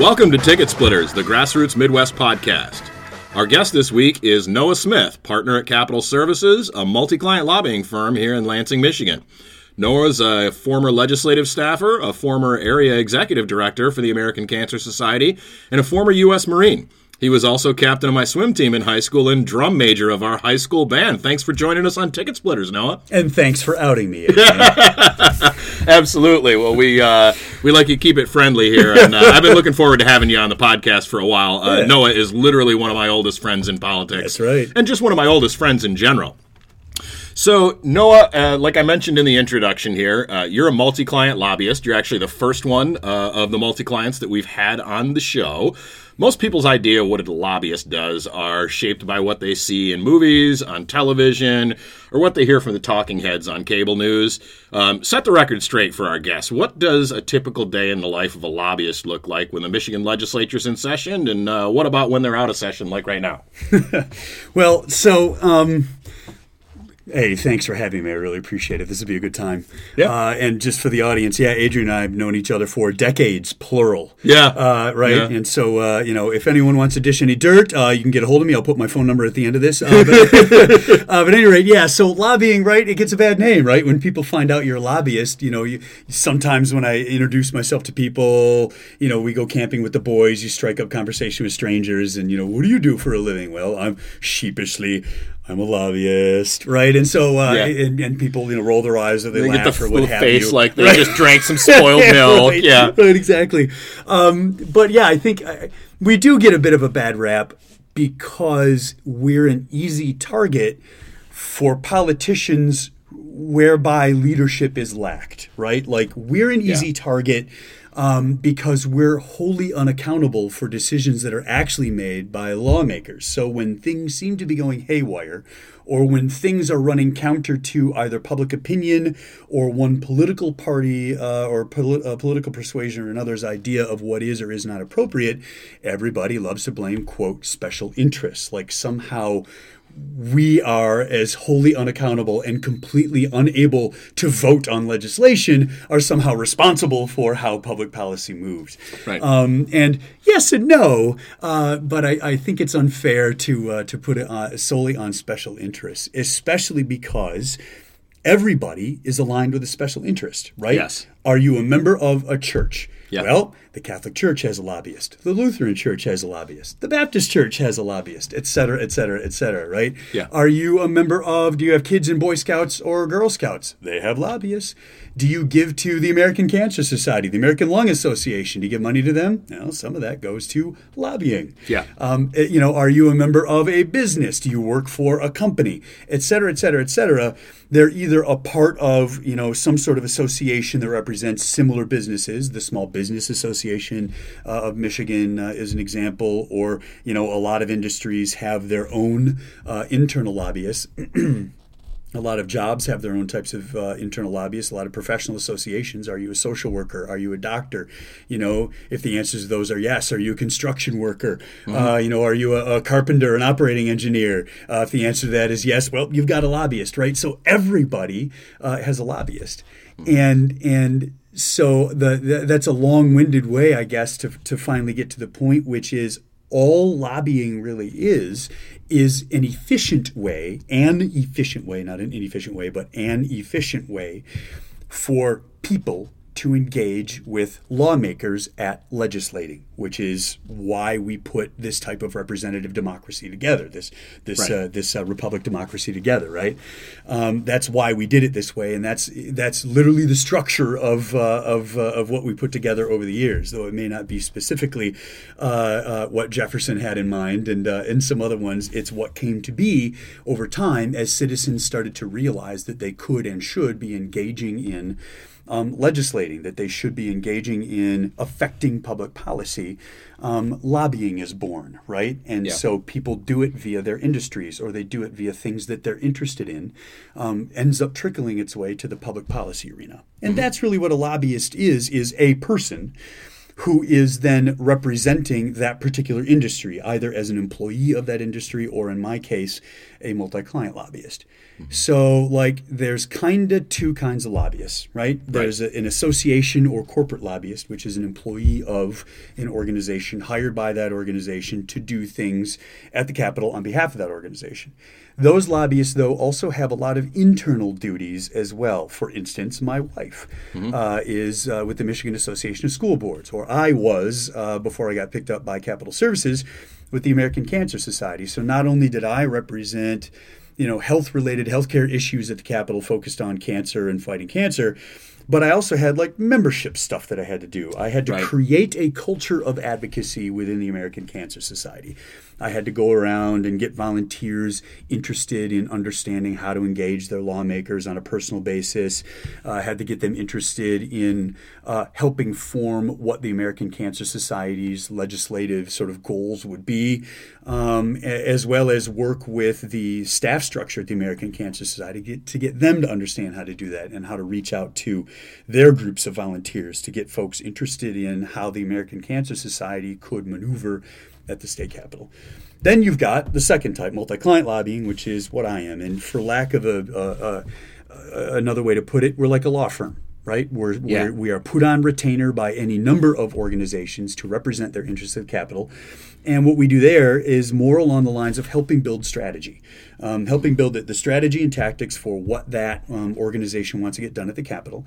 Welcome to Ticket Splitters, the Grassroots Midwest podcast. Our guest this week is Noah Smith, partner at Capitol Services, a multi client lobbying firm here in Lansing, Michigan. Noah's a former legislative staffer, a former area executive director for the American Cancer Society, and a former U.S. Marine. He was also captain of my swim team in high school and drum major of our high school band. Thanks for joining us on Ticket Splitters, Noah. And thanks for outing me. Absolutely. Well, we uh, we like to keep it friendly here, and uh, I've been looking forward to having you on the podcast for a while. Uh, Yeah. Noah is literally one of my oldest friends in politics. That's right. and just one of my oldest friends in general. So, Noah, uh, like I mentioned in the introduction here, uh, you're a multi client lobbyist. You're actually the first one uh, of the multi clients that we've had on the show. Most people's idea of what a lobbyist does are shaped by what they see in movies, on television, or what they hear from the talking heads on cable news. Um, set the record straight for our guests. What does a typical day in the life of a lobbyist look like when the Michigan legislature's in session? And uh, what about when they're out of session, like right now? well, so, um, hey, thanks for having me. I really appreciate it. This would be a good time. Yeah. Uh, and just for the audience, yeah, Adrian and I have known each other for decades, plural. Yeah. Uh, right. Yeah. And so, uh, you know, if anyone wants to dish any dirt, uh, you can get a hold of me. I'll put my phone number at the end of this. Uh, but, uh, but at any rate, yeah. So lobbying, right? It gets a bad name, right? When people find out you're a lobbyist, you know, you, sometimes when I introduce myself to people, you know, we go camping with the boys. You strike up conversation with strangers, and you know, what do you do for a living? Well, I'm sheepishly. I'm a lobbyist, right? And so, uh, Yeah. and, and people, you know, roll their eyes or they, They laugh get the or what have face you. like they Right. just drank some spoiled milk. right, Yeah. right, exactly. Um, but yeah, I think I, we do get a bit of a bad rap because we're an easy target for politicians whereby leadership is lacked, right? Like we're an easy Yeah. target um, because we're wholly unaccountable for decisions that are actually made by lawmakers. So when things seem to be going haywire, or when things are running counter to either public opinion or one political party uh, or poli- uh, political persuasion or another's idea of what is or is not appropriate, everybody loves to blame, quote, special interests. Like somehow we are as wholly unaccountable and completely unable to vote on legislation are somehow responsible for how public policy moves. Right. Um, and yes and no, uh, but I, I think it's unfair to uh, to put it uh, solely on special interests, especially because everybody is aligned with a special interest, right? Yes. Are you a member of a church? Yeah. Well, the Catholic Church has a lobbyist. The Lutheran Church has a lobbyist. The Baptist Church has a lobbyist, et cetera, et cetera, et cetera, right? Yeah. Are you a member of, do you have kids in Boy Scouts or Girl Scouts? They have lobbyists. Do you give to the American Cancer Society, the American Lung Association? Do you give money to them? No, some of that goes to lobbying. Yeah. Um, eh, you know, are you a member of a business? Do you work for a company, et cetera, et cetera, et cetera? They're either a part of, you know, some sort of association that represents similar businesses. The Small Business Association uh, of Michigan uh, is an example, or, you know, a lot of industries have their own uh, internal lobbyists. A lot of jobs have their own types of uh, internal lobbyists. A lot of professional associations. Are you a social worker? Are you a doctor? You know, if the answers to those are yes, are you a construction worker? Uh, you know, are you a, a carpenter, an operating engineer? Uh, if the answer to that is yes, well, you've got a lobbyist, right? So everybody uh, has a lobbyist, and and so the, the that's a long-winded way, I guess, to to finally get to the point, which is all lobbying really is is an efficient way, an efficient way, not an inefficient way, but an efficient way for people to engage with lawmakers at legislating, which is why we put this type of representative democracy together, this this Right. uh, this uh, republic democracy together, right? Um, that's why we did it this way, and that's that's literally the structure of uh, of uh, of what we put together over the years, though it may not be specifically uh, uh, what Jefferson had in mind, and uh, and some other ones. It's what came to be over time as citizens started to realize that they could and should be engaging in um, legislating, that they should be engaging in affecting public policy, um, lobbying is born, right? And Yeah. so people do it via their industries or they do it via things that they're interested in, um, ends up trickling its way to the public policy arena. And that's really what a lobbyist is, is a person who is then representing that particular industry, either as an employee of that industry or, in my case, a multi client lobbyist. Mm-hmm. So, like, there's kind of two kinds of lobbyists, right? There's a, an association or corporate lobbyist, which is an employee of an organization hired by that organization to do things at the Capitol on behalf of that organization. Those lobbyists, though, also have a lot of internal duties as well. For instance, my wife uh, is uh, with the Michigan Association of School Boards, or I was uh, before I got picked up by Capitol Services with the American Cancer Society. So not only did I represent you know, health related healthcare issues at the Capitol focused on cancer and fighting cancer. But I also had like membership stuff that I had to do. I had to Right. create a culture of advocacy within the American Cancer Society. I had to go around and get volunteers interested in understanding how to engage their lawmakers on a personal basis. Uh, I had to get them interested in uh, helping form what the American Cancer Society's legislative sort of goals would be, um, as well as work with the staff structure at the American Cancer Society get, to get them to understand how to do that and how to reach out to their groups of volunteers to get folks interested in how the American Cancer Society could maneuver at the state capitol. Then you've got the second type, multi-client lobbying, which is what I am, and for lack of a, a, a, another way to put it, we're like a law firm, right? We're, Yeah. we're we are put on retainer by any number of organizations to represent their interests at capital. And what we do there is more along the lines of helping build strategy, um, helping build the, the strategy and tactics for what that um, organization wants to get done at the Capitol.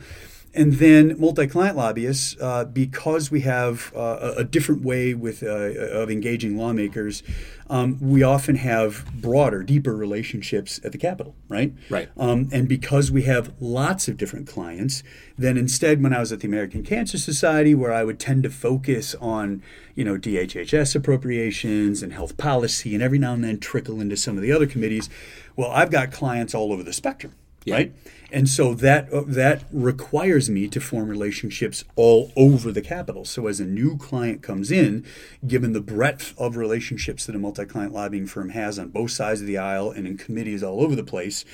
And then multi-client lobbyists, uh, because we have uh, a different way with uh, of engaging lawmakers, um, we often have broader, deeper relationships at the Capitol, right? Right. Um, and because we have lots of different clients, then instead, when I was at the American Cancer Society, where I would tend to focus on, you know, DHHS appropriations and health policy, and every now and then trickle into some of the other committees, well, I've got clients all over the spectrum, right? And so that uh, that requires me to form relationships all over the capital. So as a new client comes in, given the breadth of relationships that a multi-client lobbying firm has on both sides of the aisle and in committees all over the place,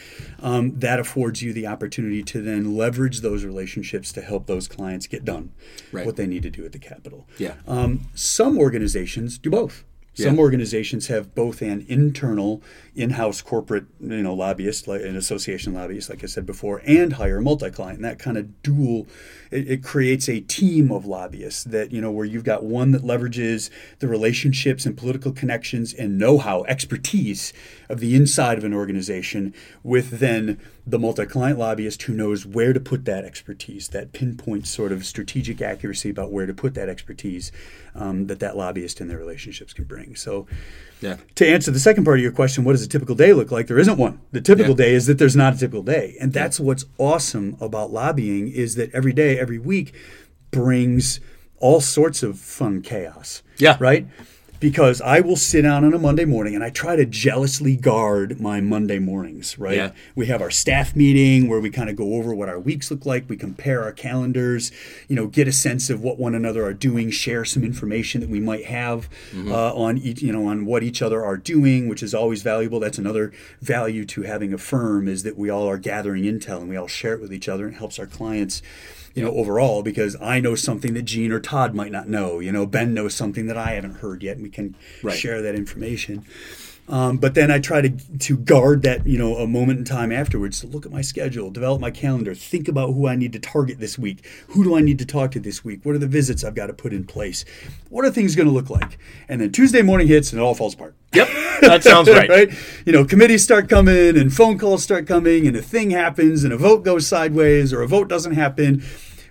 um, that affords you the opportunity to then leverage those relationships to help those clients get done Right. what they need to do at the capital. Yeah. Um, some organizations do both. Some Yeah. organizations have both an internal, in-house corporate, you know, lobbyist, like an association lobbyist, like I said before, and hire a multi-client. And that kind of dual, it, it creates a team of lobbyists that you know where you've got one that leverages the relationships and political connections and know-how, expertise of the inside of an organization, with then the multi-client lobbyist who knows where to put that expertise, that pinpoint sort of strategic accuracy about where to put that expertise um, that that lobbyist and their relationships can bring. So, Yeah. to answer the second part of your question, what does a typical day look like? There isn't one. The typical Yeah. day is that there's not a typical day, and that's what's awesome about lobbying is that every day, every week, brings all sorts of fun chaos. Yeah. Right. Because I will sit down on a Monday morning and I try to jealously guard my Monday mornings, right? Yeah. We have our staff meeting where we kind of go over what our weeks look like. We compare our calendars, you know, get a sense of what one another are doing, share some information that we might have uh, on each, you know, on what each other are doing, which is always valuable. That's another value to having a firm is that we all are gathering intel and we all share it with each other. and It helps our clients you know, overall, because I know something that Gene or Todd might not know. You know, Ben knows something that I haven't heard yet, and we can Right. share that information. Um, but then I try to to guard that, you know, a moment in time afterwards to look at my schedule, develop my calendar, think about who I need to target this week. Who do I need to talk to this week? What are the visits I've got to put in place? What are things going to look like? And then Tuesday morning hits, and it all falls apart. Yep. That sounds right. right? You know, committees start coming and phone calls start coming and a thing happens and a vote goes sideways or a vote doesn't happen.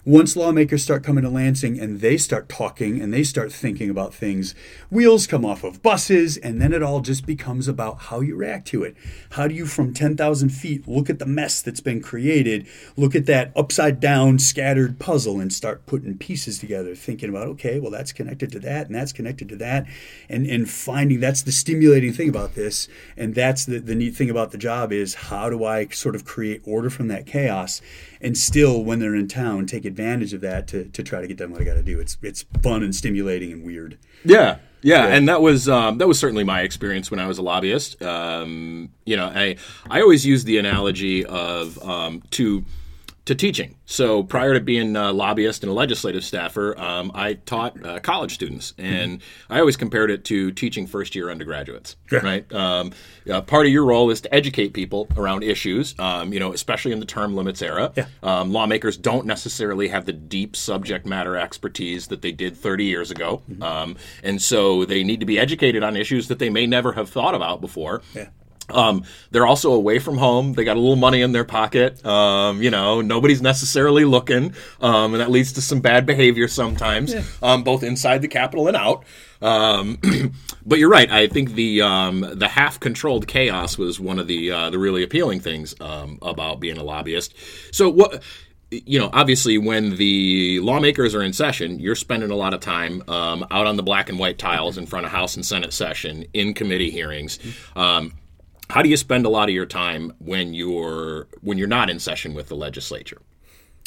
Once lawmakers start coming to Lansing and they start talking and they start thinking about things, wheels come off of buses, and then it all just becomes about how you react to it. How do you, from 10,000 feet, look at the mess that's been created, look at that upside down, scattered puzzle, and start putting pieces together, thinking about, okay, well, that's connected to that, and that's connected to that, and, and finding that's the stimulating thing about this. And that's the, the neat thing about the job is how do I sort of create order from that chaos and still, when they're in town, take advantage of that to, to try to get done what I got to do. It's it's fun and stimulating and weird. Yeah, yeah, and that was um, that was certainly my experience when I was a lobbyist. Um, you know, I I always use the analogy of um, to to teaching. So prior to being a lobbyist and a legislative staffer, um, I taught uh, college students, and mm-hmm. I always compared it to teaching first year undergraduates. Yeah. Right. Um, uh, part of your role is to educate people around issues. Um, you know, especially in the term limits era, yeah. Um, lawmakers don't necessarily have the deep subject matter expertise that they did 30 years ago, mm-hmm. Um, and so they need to be educated on issues that they may never have thought about before. Yeah. Um, they're also away from home. They got a little money in their pocket. Um, you know, nobody's necessarily looking, um, and that leads to some bad behavior sometimes, yeah. Um, both inside the Capitol and out. Um, but you're right. I think the um, the half controlled chaos was one of the uh, the really appealing things about being a lobbyist. So what you know, obviously, when the lawmakers are in session, you're spending a lot of time um, out on the black and white tiles in front of House and Senate session in committee hearings. Um, how do you spend a lot of your time when you're when you're not in session with the legislature?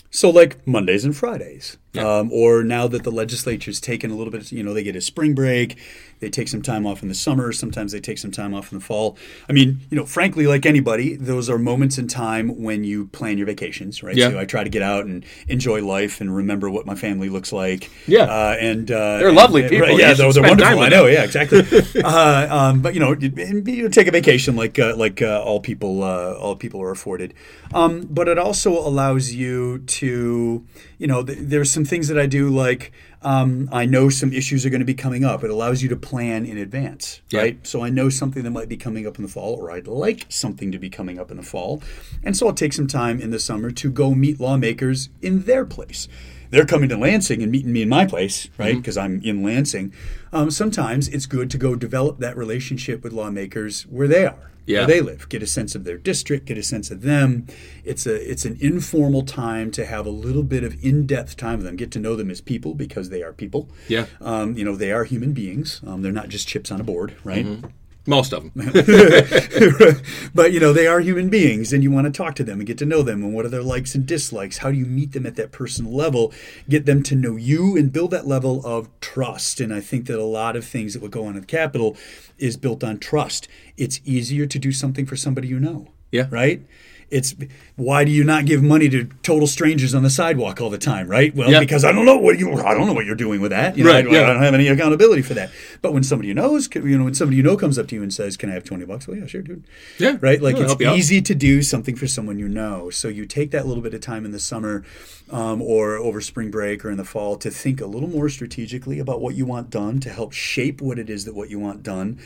So, like Mondays and Fridays, yeah. um, or now that the legislature's taken a little bit, you know, they get a spring break, they take some time off in the summer. Sometimes they take some time off in the fall. I mean, you know, frankly, like anybody, those are moments in time when you plan your vacations, right? Yeah. So I try to get out and enjoy life and remember what my family looks like. Yeah. Uh, and uh, they're lovely people. Right, yeah, they're, they're wonderful. I know. Yeah, exactly. uh, um, but you know, you, you, take a vacation like uh, like uh, all people uh, all people are afforded. Um, but it also allows you to, you know, th- there's some things that I do like um, I know some issues are going to be coming up. It allows you to plan in advance, yeah. right? So I know something that might be coming up in the fall, or I'd like something to be coming up in the fall. And so I'll take some time in the summer to go meet lawmakers in their place. They're coming to Lansing and meeting me in my place, right? Because mm-hmm. I'm in Lansing. Um, sometimes it's good to go develop that relationship with lawmakers where they are yeah. where they live, get a sense of their district, get a sense of them. It's a it's an informal time to have a little bit of in depth time with them, get to know them as people because they are people. Yeah, um, you know they are human beings. Um, they're not just chips on a board, right? Mm-hmm. Most of them. but you know, they are human beings and you want to talk to them and get to know them and what are their likes and dislikes. How do you meet them at that personal level? Get them to know you and build that level of trust. And I think that a lot of things that would go on at the Capitol is built on trust. It's easier to do something for somebody you know. Yeah. Right? It's why do you not give money to total strangers on the sidewalk all the time, right? Well, because I don't know what you I don't know what you're doing with that. You know, right, I, yeah. I don't have any accountability for that. But when somebody knows, you know, when somebody you know comes up to you and says, "Can I have twenty bucks?" Well, yeah, sure, dude. Yeah, right. Like it's easy to do something for someone you know. So you take that little bit of time in the summer, um, or over spring break or in the fall to think a little more strategically about what you want done to help shape what it is that what you want done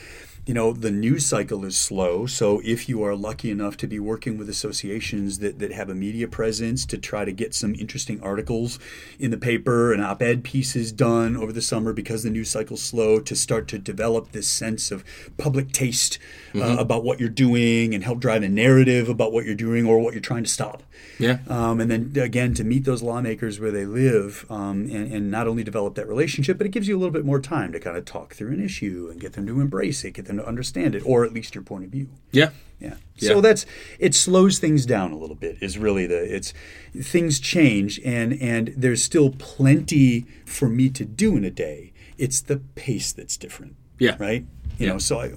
you know, the news cycle is slow. So if you are lucky enough to be working with associations that, that have a media presence to try to get some interesting articles in the paper and op ed pieces done over the summer because the news cycle's slow to start to develop this sense of public taste uh, mm-hmm. about what you're doing and help drive a narrative about what you're doing or what you're trying to stop. Yeah. Um, and then again, to meet those lawmakers where they live um, and, and not only develop that relationship, but it gives you a little bit more time to kind of talk through an issue and get them to embrace it, get them to understand it, or at least your point of view. Yeah. Yeah. yeah. So that's it slows things down a little bit is really the it's things change and and there's still plenty for me to do in a day. It's the pace that's different. Yeah. Right? You yeah. know, so I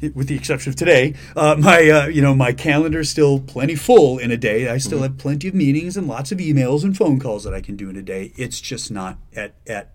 with the exception of today, uh, my uh, you know my calendar is still plenty full in a day. I still mm-hmm. have plenty of meetings and lots of emails and phone calls that I can do in a day. It's just not at at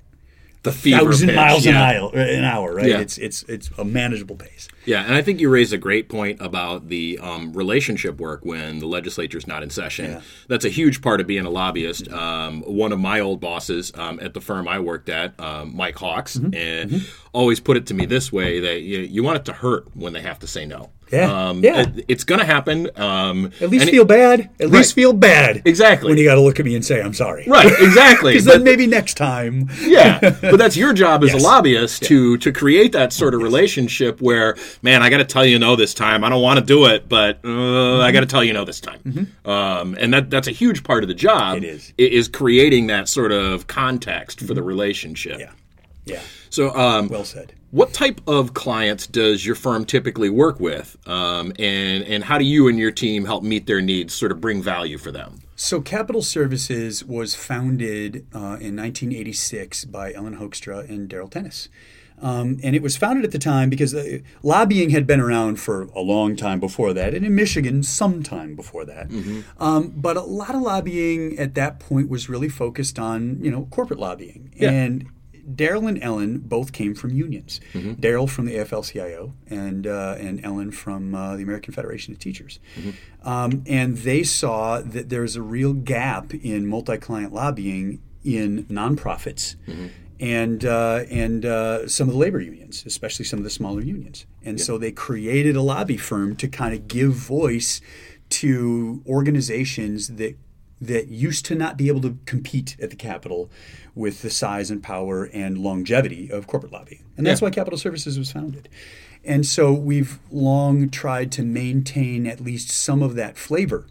the thousand pitch, miles yeah. an, hour, an hour, right? Yeah. It's it's it's a manageable pace. Yeah, and I think you raise a great point about the um, relationship work when the legislature is not in session. Yeah. That's a huge part of being a lobbyist. Um, one of my old bosses um, at the firm I worked at, um, Mike Hawks, mm-hmm. and mm-hmm. always put it to me this way: that you, you want it to hurt when they have to say no. Yeah, um, yeah. It, it's going to happen. Um, at least feel it, bad. At right. least feel bad. Exactly. When you got to look at me and say, "I'm sorry." Right. Exactly. Because then maybe next time. yeah, but that's your job as yes. a lobbyist yeah. to to create that sort of yes. relationship where, man, I got to tell you no this time. I don't want to do it, but uh, mm-hmm. I got to tell you no this time. Mm-hmm. Um, and that that's a huge part of the job. It is. Is creating that sort of context mm-hmm. for the mm-hmm. relationship. Yeah. Yeah. So, um, well said. What type of clients does your firm typically work with, um, and and how do you and your team help meet their needs, sort of bring value for them? So, Capitol Services was founded uh, in 1986 by Ellen Hoekstra and Daryl Tennis. Um, and it was founded at the time because uh, lobbying had been around for a long time before that, and in Michigan, some time before that. Um, but a lot of lobbying at that point was really focused on, you know, corporate lobbying. Yeah. And Daryl and Ellen both came from unions. Daryl from the AFL-CIO and uh, and Ellen from uh, the American Federation of Teachers. Um, and they saw that there's a real gap in multi-client lobbying in nonprofits. And uh, and uh, some of the labor unions, especially some of the smaller unions, and so they created a lobby firm to kind of give voice to organizations that that used to not be able to compete at the Capitol with the size and power and longevity of corporate lobbying. And that's Yeah. why Capitol Services was founded. And so we've long tried to maintain at least some of that flavor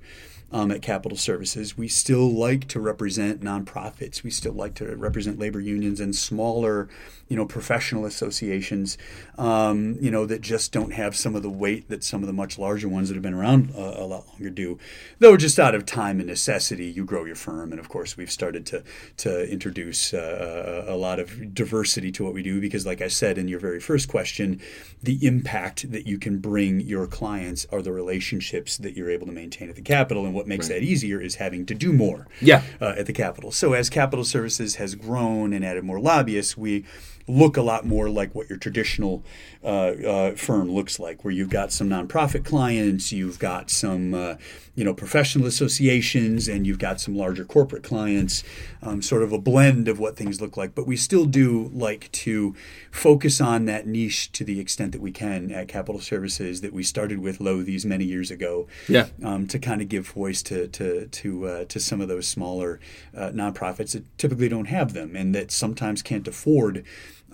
um, at Capitol Services. We still like to represent nonprofits. We still like to represent labor unions and smaller, you know, professional associations, um, you know, that just don't have some of the weight that some of the much larger ones that have been around uh, a lot longer do. Though just out of time and necessity, you grow your firm, and of course, we've started to to introduce uh, a lot of diversity to what we do because, like I said in your very first question, the impact that you can bring your clients are the relationships that you're able to maintain at the capital and what makes that easier is having to do more Yeah. uh, at the capital So as Capitol Services has grown and added more lobbyists, we look a lot more like what your traditional uh, uh, firm looks like, where you've got some nonprofit clients, you've got some uh, you know professional associations, and you've got some larger corporate clients. Um, sort of a blend of what things look like, but we still do like to focus on that niche to the extent that we can at Capitol Services that we started with low these many years ago Yeah. um, to kind of give voice to to to uh, to some of those smaller uh, nonprofits that typically don't have them and that sometimes can't afford.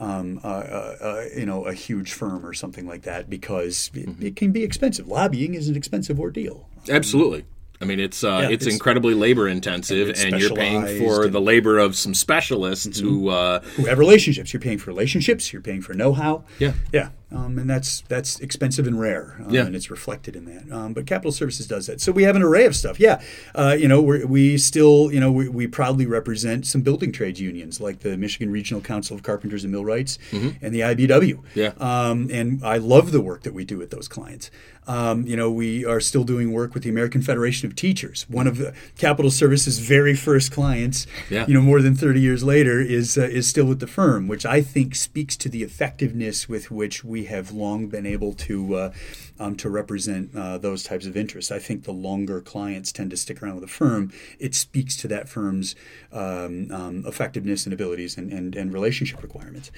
Um, uh, uh, uh, you know, a huge firm or something like that because it, it can be expensive. Lobbying is an expensive ordeal. Absolutely. I mean, it's uh, Yeah, it's, it's- incredibly labor intensive, it's and, you're paying for the labor of some specialists who. Uh, Who have relationships? You're paying for relationships. You're paying for know-how. Yeah. yeah, um, and that's that's expensive and rare. Um, Yeah. and it's reflected in that. Um, but Capitol Services does that. So we have an array of stuff. Yeah, uh, you know, we're, we still, you know, we, we proudly represent some building trades unions like the Michigan Regional Council of Carpenters and Millwrights and the IBEW. Mm-hmm. Yeah. um, and I love the work that we do with those clients. Um, you know, we are still doing work with the American Federation of Teachers. One of the Capitol Services' very first clients, Yeah. you know, more than 30 years later, is uh, is still with the firm, which I think speaks to the effectiveness with which we have long been able to uh, um, to represent uh, those types of interests. I think the longer clients tend to stick around with a firm, it speaks to that firm's um, um, effectiveness and abilities and, and, and relationship requirements.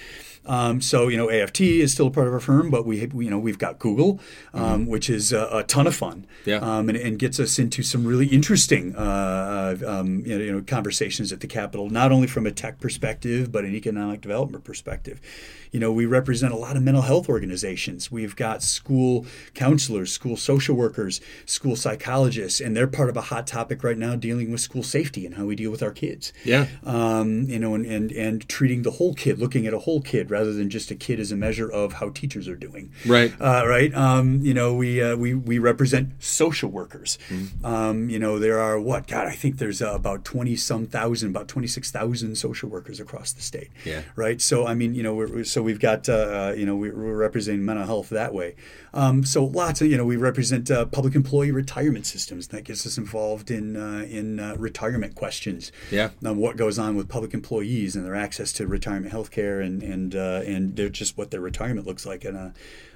Um, so you know, AFT is still a part of our firm, but we, we you know we've got Google, um, which is a, a ton of fun, Yeah. um, and, and gets us into some really interesting uh, uh, um, you, know, you know conversations at the Capitol, not only from a tech perspective but an economic development perspective. You know, we represent a lot of mental health organizations. We've got school counselors, school social workers, school psychologists, and they're part of a hot topic right now dealing with school safety and how we deal with our kids yeah. um, you know, and, and and treating the whole kid, looking at a whole kid rather than just a kid as a measure of how teachers are doing. Right. Uh, right. Um, you know, we uh, we we represent social workers. Mm-hmm. Um, you know, there are what God, I think there's uh, about twenty some thousand, about twenty six thousand social workers across the state. Yeah. Right. So I mean, you know, we're, we're- so we've got uh, you know we're, we're representing mental health that way. Um, so lots of you know we represent uh, public employee retirement systems that gets us involved in uh, in uh, retirement questions Yeah. um, what goes on with public employees and their access to retirement health care and and uh, and just what their retirement looks like on a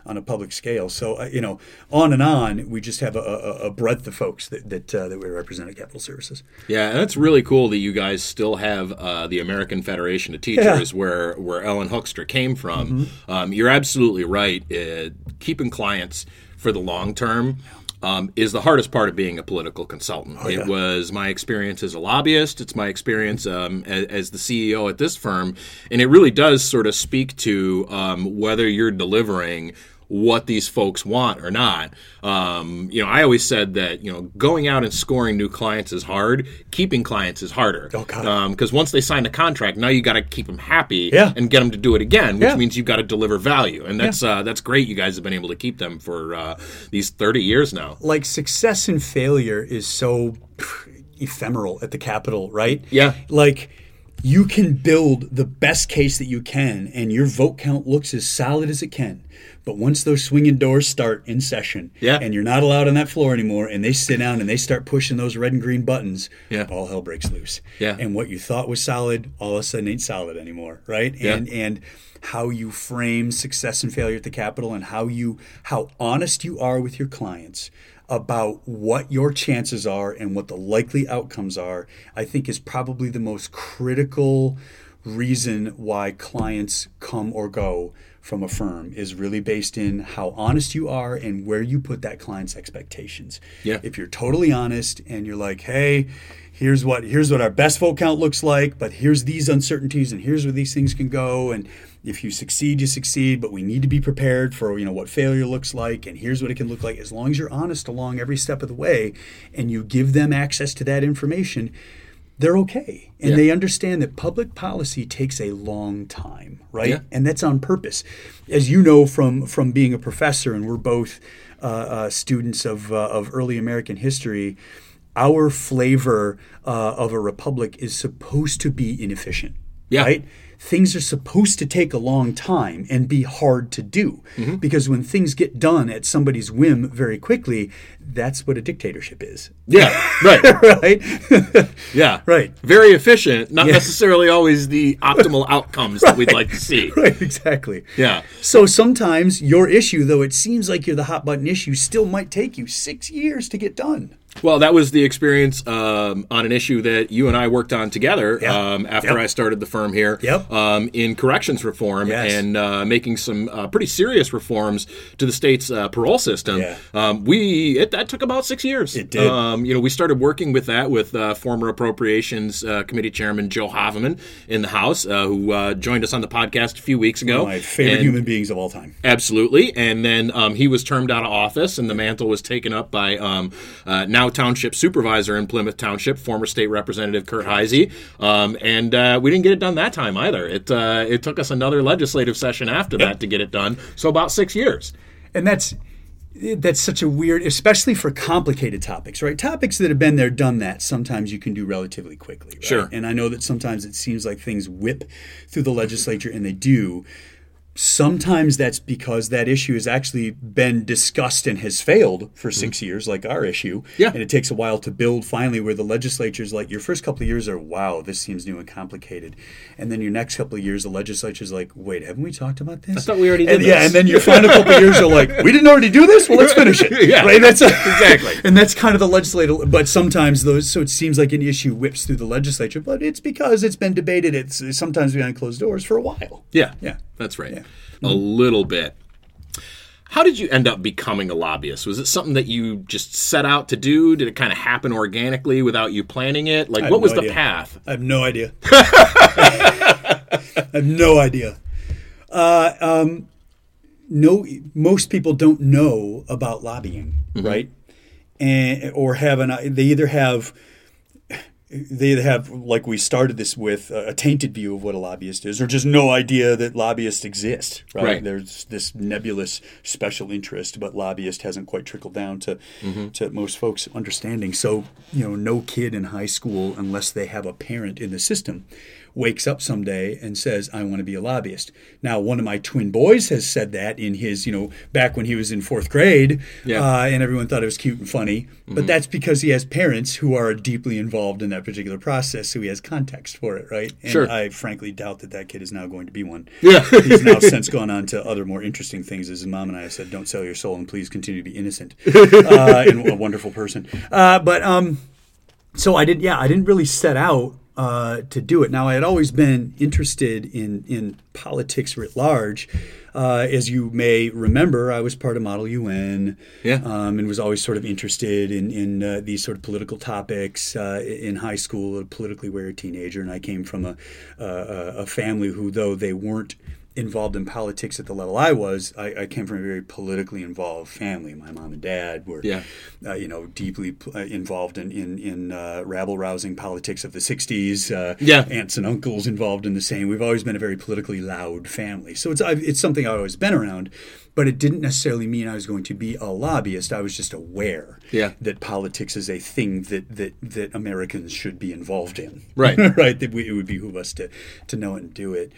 on a public scale. So uh, you know, on and on, we just have a, a, a breadth of folks that that, uh, that we represent at Capitol Services. Yeah, and that's really cool that you guys still have uh, the American Federation of Teachers, where where Ellen Hoekstra came from. Um, you're absolutely right. Uh, keeping clients for the long term. Um, is the hardest part of being a political consultant. yeah. It was my experience as a lobbyist. It's my experience um, as, as the CEO at this firm, and it really does sort of speak to um, whether you're delivering what these folks want or not. Um, you know, I always said that you know going out and scoring new clients is hard. Keeping clients is harder. Oh, God. Because once they sign a contract, now you got to keep them happy Yeah. and get them to do it again, which Yeah. means you've got to deliver value. And that's uh, that's great. You guys have been able to keep them for uh, these thirty years now. Like success and failure is so ephemeral at the Capitol, right? Yeah. Like you can build the best case that you can, and your vote count looks as solid as it can. But once those swinging doors start in session, Yeah. and you're not allowed on that floor anymore, and they sit down and they start pushing those red and green buttons, Yeah. all hell breaks loose. Yeah. And what you thought was solid, all of a sudden ain't solid anymore, right? Yeah. And and how you frame success and failure at the Capitol, and how you how honest you are with your clients about what your chances are and what the likely outcomes are, I think is probably the most critical reason why clients come or go from a firm is really based in how honest you are and where you put that client's expectations. Yeah. If you're totally honest and you're like, "Hey, here's what here's what our best vote count looks like, but here's these uncertainties and here's where these things can go and if you succeed, you succeed, but we need to be prepared for you know what failure looks like, and here's what it can look like. As long as you're honest along every step of the way, and you give them access to that information, they're okay, and Yeah. they understand that public policy takes a long time, right? Yeah. And that's on purpose, as you know from from being a professor, and we're both uh, uh, students of uh, of early American history. Our flavor uh, of a republic is supposed to be inefficient, Yeah. right? Things are supposed to take a long time and be hard to do Mm-hmm. because when things get done at somebody's whim very quickly, that's what a dictatorship is, Yeah, right. right? Yeah, Right. Very efficient, not Yeah. necessarily always the optimal outcomes that we'd like to see. right, exactly. Yeah. So sometimes your issue, though it seems like you're the hot button issue, still might take you six years to get done. Well, that was the experience um, on an issue that you and I worked on together um, after Yep. I started the firm here Yep. um, in corrections reform Yes. and uh, making some uh, pretty serious reforms to the state's uh, parole system. Yeah. Um, we it, that took about six years. It did. Um, you know, we started working with that with uh, former Appropriations uh, Committee Chairman Joe Haveman in the House, uh, who uh, joined us on the podcast a few weeks ago. My favorite And- human beings of all time. Absolutely. And then um, he was termed out of office, and the mantle was taken up by um, uh, now Township Supervisor in Plymouth Township, former State Representative Kurt Heise. Um, and uh, we didn't get it done that time either. It, uh, it took us another legislative session after that to get it done. So about six years. and that's that's such a weird especially for complicated topics right topics that have been there done that sometimes you can do relatively quickly right? Sure. and i know that sometimes it seems like things whip through the legislature and they do sometimes that's because that issue has actually been discussed and has failed for 6 years like our issue Mm-hmm. Yeah. and it takes a while to build finally where the legislature's like your first couple of years are wow this seems new and complicated and then your next couple of years the legislature's like wait haven't we talked about this I thought we already did and, yeah this. and then your final couple of years are like we didn't already do this well let's finish it Yeah. right that's Exactly. and that's kind of the legislative but sometimes those so it seems like an issue whips through the legislature but it's because it's been debated it's sometimes behind closed doors for a while Yeah. Yeah. That's right. Yeah. A little bit. How did you end up becoming a lobbyist? Was it something that you just set out to do? Did it kind of happen organically without you planning it? Like, what was no the idea. path? I have no idea. I have no idea. Uh, um, no, most people don't know about lobbying, right? And or have an they either have they have like we started this with a tainted view of what a lobbyist is, or just no idea that lobbyists exist. Right? Right. There's this nebulous special interest, but lobbyist hasn't quite trickled down to mm-hmm. to most folks' understanding. So you know, no kid in high school, unless they have a parent in the system, wakes up someday and says, "I want to be a lobbyist." Now, one of my twin boys has said that in his, you know, back when he was in fourth grade, Yeah. uh, and everyone thought it was cute and funny. But that's because he has parents who are deeply involved in that particular process, so he has context for it, right? And Sure. I frankly doubt that that kid is now going to be one. Yeah. He's now since gone on to other more interesting things. As his mom and I have said, "Don't sell your soul, and please continue to be innocent." uh, and a wonderful person. Uh, but um, so I did. Yeah, I didn't really set out uh, to do it. Now I had always been interested in in politics writ large. Uh, as you may remember, I was part of Model UN, Yeah. um, and was always sort of interested in in uh, these sort of political topics uh, in high school. A politically aware teenager, and I came from a a, a family who, though they weren't involved in politics at the level I was, I, I came from a very politically involved family. My mom and dad were, Yeah. uh, you know, deeply uh, involved in in, in uh, rabble rousing politics of the '60s. Uh, Yeah. aunts and uncles involved in the same. We've always been a very politically loud family, so it's I've, it's something I've always been around. but it didn't necessarily mean I was going to be a lobbyist. I was just aware Yeah. that politics is a thing that that that Americans should be involved in. Right. right. That we, it would behoove us to to know it and do it.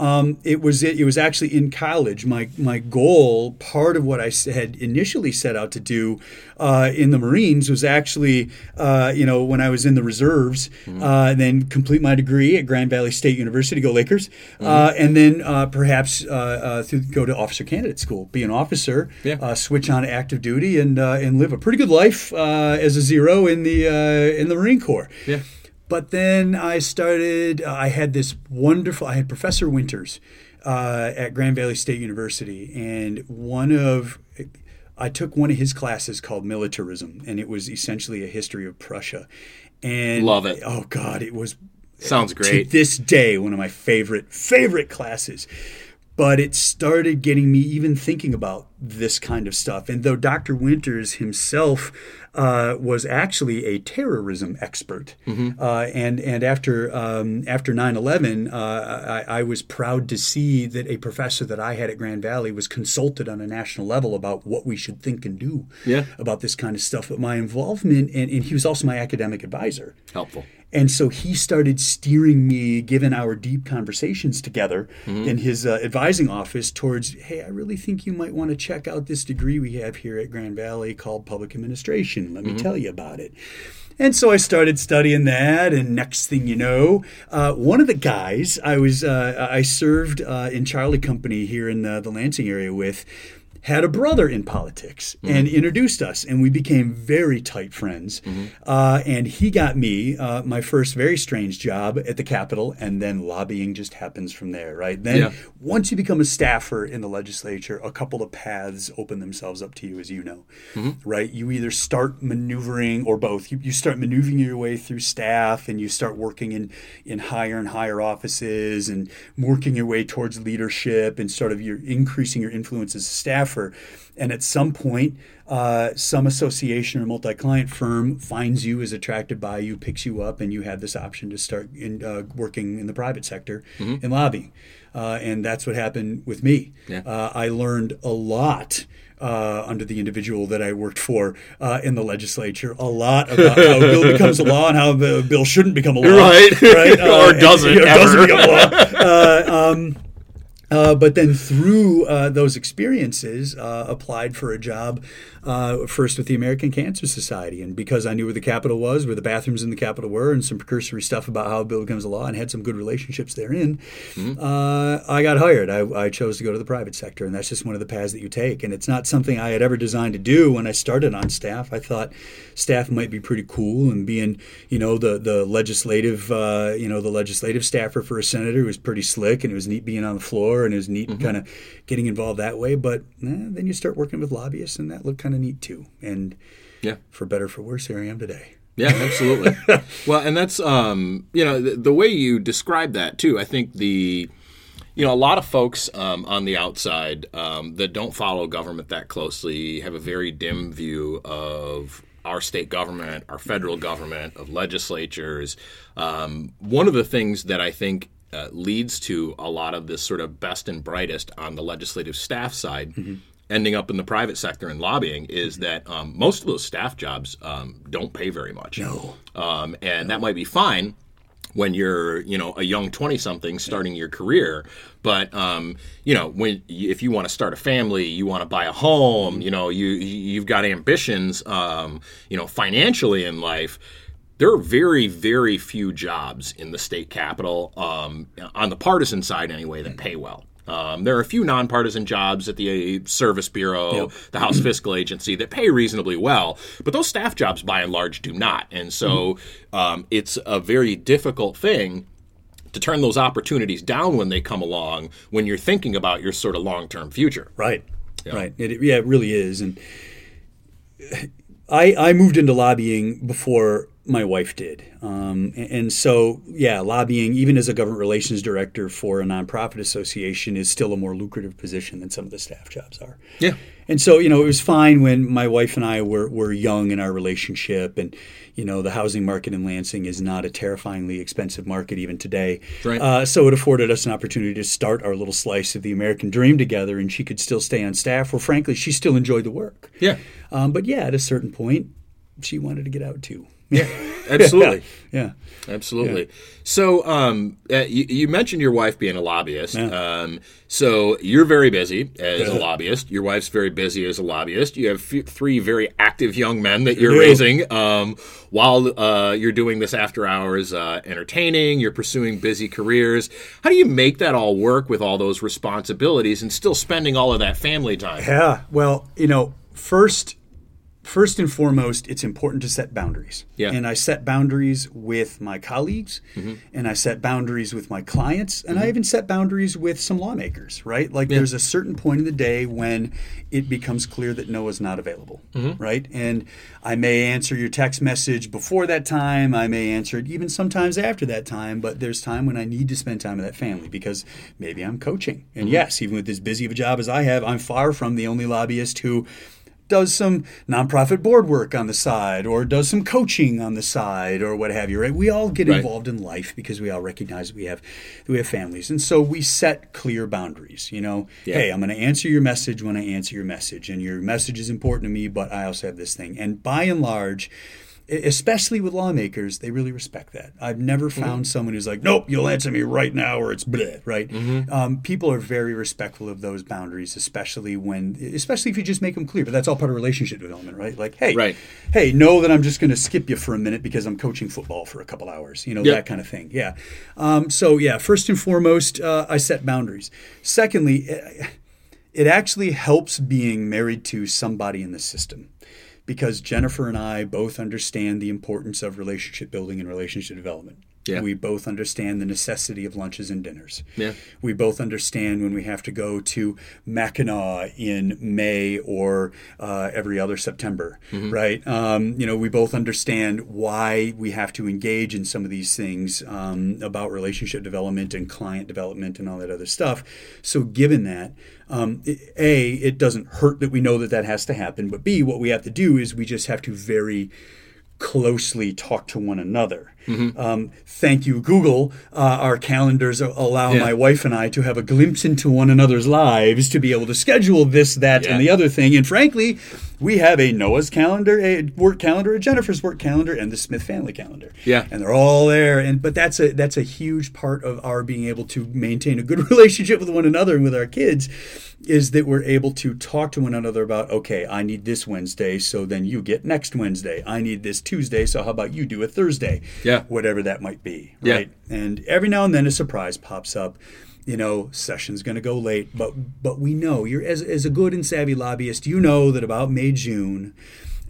Um, it was it, it was actually in college. My my goal, part of what I had initially set out to do uh, in the Marines, was actually uh, you know when I was in the reserves, uh, and then complete my degree at Grand Valley State University, go Lakers, uh, and then uh, perhaps uh, uh, through, go to officer candidate school, be an officer, Yeah. uh, switch on active duty, and uh, and live a pretty good life uh, as a zero in the uh, in the Marine Corps. Yeah. But then I started, uh, I had this wonderful, I had Professor Winters uh, at Grand Valley State University. And one of, I took one of his classes called Militarism, and it was essentially a history of Prussia. And Love it. Oh, God, it was Sounds great. to this day one of my favorite favorite classes but it started getting me even thinking about this kind of stuff and though dr winters himself uh, was actually a terrorism expert uh, and and after um, after 9-11 uh, I, I was proud to see that a professor that i had at grand valley was consulted on a national level about what we should think and do Yeah. about this kind of stuff but my involvement and, and he was also my academic advisor Helpful. And so he started steering me, given our deep conversations together Mm-hmm. in his uh, advising office, towards, hey, I really think you might want to check out this degree we have here at Grand Valley called public administration. Let me Mm-hmm. tell you about it. And so I started studying that, and next thing you know, uh, one of the guys I was uh, I served uh, in Charlie Company here in the, the Lansing area with had a brother in politics and introduced us, and we became very tight friends. Uh, and he got me uh, my first very strange job at the Capitol, and then lobbying just happens from there, right? Then Yeah. once you become a staffer in the legislature, a couple of paths open themselves up to you, as you know, right? You either start maneuvering or both. You, you start maneuvering your way through staff, and you start working in in higher and higher offices, and working your way towards leadership, and sort of you're increasing your influence as a staffer. And at some point, uh, some association or multi-client firm finds you, is attracted by you, picks you up, and you have this option to start in, uh, working in the private sector in lobbying. Uh, and that's what happened with me. Yeah. Uh, I learned a lot uh, under the individual that I worked for uh, in the legislature. A lot about how a bill becomes a law and how a bill shouldn't become a law. Right. Right. Or doesn't Or doesn't become a law. Uh, um, uh, but then through uh, those experiences, uh, applied for a job uh, first with the American Cancer Society, and because I knew where the Capitol was, where the bathrooms in the Capitol were, and some precursory stuff about how a bill becomes a law, and had some good relationships therein, uh, I got hired. I, I chose to go to the private sector, and that's just one of the paths that you take. And it's not something I had ever designed to do when I started on staff. I thought staff might be pretty cool, and being you know the the legislative uh, you know the legislative staffer for a senator was pretty slick, and it was neat being on the floor, and it was neat kind of getting involved that way. But eh, then you start working with lobbyists, and that looked kind of neat too. And Yeah. for better or for worse, here I am today. Yeah, absolutely. well, and that's um, you know the, the way you describe that too. I think the you know a lot of folks um, on the outside um, that don't follow government that closely have a very dim view of our state government, our federal government, of legislatures. Um, one of the things that I think uh, leads to a lot of this sort of best and brightest on the legislative staff side ending up in the private sector and lobbying is that um, most of those staff jobs um, don't pay very much. No. Um, and that might be fine when you're, you know, a young 20 something starting your career. But, um, you know, when if you want to start a family, you want to buy a home, you know, you, you've got ambitions, um, you know, financially in life there are very, very few jobs in the state capital, um, on the partisan side anyway, that pay well. Um, there are a few nonpartisan jobs at the Service Bureau, the House Fiscal Agency that pay reasonably well, but those staff jobs by and large do not. And so um, it's a very difficult thing to turn those opportunities down when they come along when you're thinking about your sort of long term future. Right. Right. It- yeah, it really is. And I, I moved into lobbying before my wife did. Um, and, and so, yeah, lobbying, even as a government relations director for a nonprofit association, is still a more lucrative position than some of the staff jobs are. Yeah. And so, you know, it was fine when my wife and I were, were young in our relationship. And, you know, the housing market in Lansing is not a terrifyingly expensive market even today. Right. Uh, so it afforded us an opportunity to start our little slice of the American dream together. And she could still stay on staff, where frankly, she still enjoyed the work. Yeah. Um, but yeah, at a certain point, she wanted to get out too. Yeah. Absolutely. Yeah. Absolutely. So, um, uh, you, you mentioned your wife being a lobbyist. Um, so you're very busy as a lobbyist. Your wife's very busy as a lobbyist. You have f- three very active young men that you're raising um, while uh, you're doing this after hours uh, entertaining. You're pursuing busy careers. How do you make that all work with all those responsibilities and still spending all of that family time? Yeah. Well, you know, first, first and foremost, it's important to set boundaries. Yeah. And I set boundaries with my colleagues, mm-hmm. and I set boundaries with my clients, and I mm-hmm. even set boundaries with some lawmakers. Right. Like there's a certain point in the day when it becomes clear that Noah's not available. Mm-hmm. Right. And I may answer your text message before that time. I may answer it even sometimes after that time. But there's time when I need to spend time with that family because maybe I'm coaching. And yes, even with as busy of a job as I have, I'm far from the only lobbyist who does some nonprofit board work on the side or does some coaching on the side or what have you right? We all get Right. involved in life because we all recognize that we have we have families. And so we set clear boundaries you know? Yeah. hey i'm going to answer your message when i answer your message. And your message is important to me but i also have this thing. And by and large especially with lawmakers, they really respect that. I've never found someone who's like, "Nope, you'll answer me right now," or it's bleh, right? Um, people are very respectful of those boundaries, especially when, especially if you just make them clear. But that's all part of relationship development, right? Like, hey, Right. hey, know that I'm just going to skip you for a minute because I'm coaching football for a couple hours, you know, Yep. that kind of thing. Yeah. Um, so yeah, first and foremost, uh, I set boundaries. Secondly. it actually helps being married to somebody in the system because Jennifer and I both understand the importance of relationship building and relationship development. Yeah. We both understand the necessity of lunches and dinners. Yeah. We both understand when we have to go to Mackinac in May or uh, every other September, right? Um, you know, we both understand why we have to engage in some of these things um, about relationship development and client development and all that other stuff. So, given that, um, A, it doesn't hurt that we know that that has to happen, but B, what we have to do is we just have to very closely talk to one another. Um, thank you, Google. Uh, our calendars allow Yeah. my wife and I to have a glimpse into one another's lives to be able to schedule this, that, Yeah. and the other thing. And frankly, we have a Noah's calendar, a work calendar, a Jennifer's work calendar, and the Smith family calendar. Yeah. and they're all there. And but that's a that's a huge part of our being able to maintain a good relationship with one another and with our kids is that we're able to talk to one another about okay i need this wednesday so then you get next wednesday i need this tuesday so how about you do a thursday Yeah. whatever that might be Yeah. right and every now and then a surprise pops up you know session's going to go late but but we know you're as, as a good and savvy lobbyist you know that about may june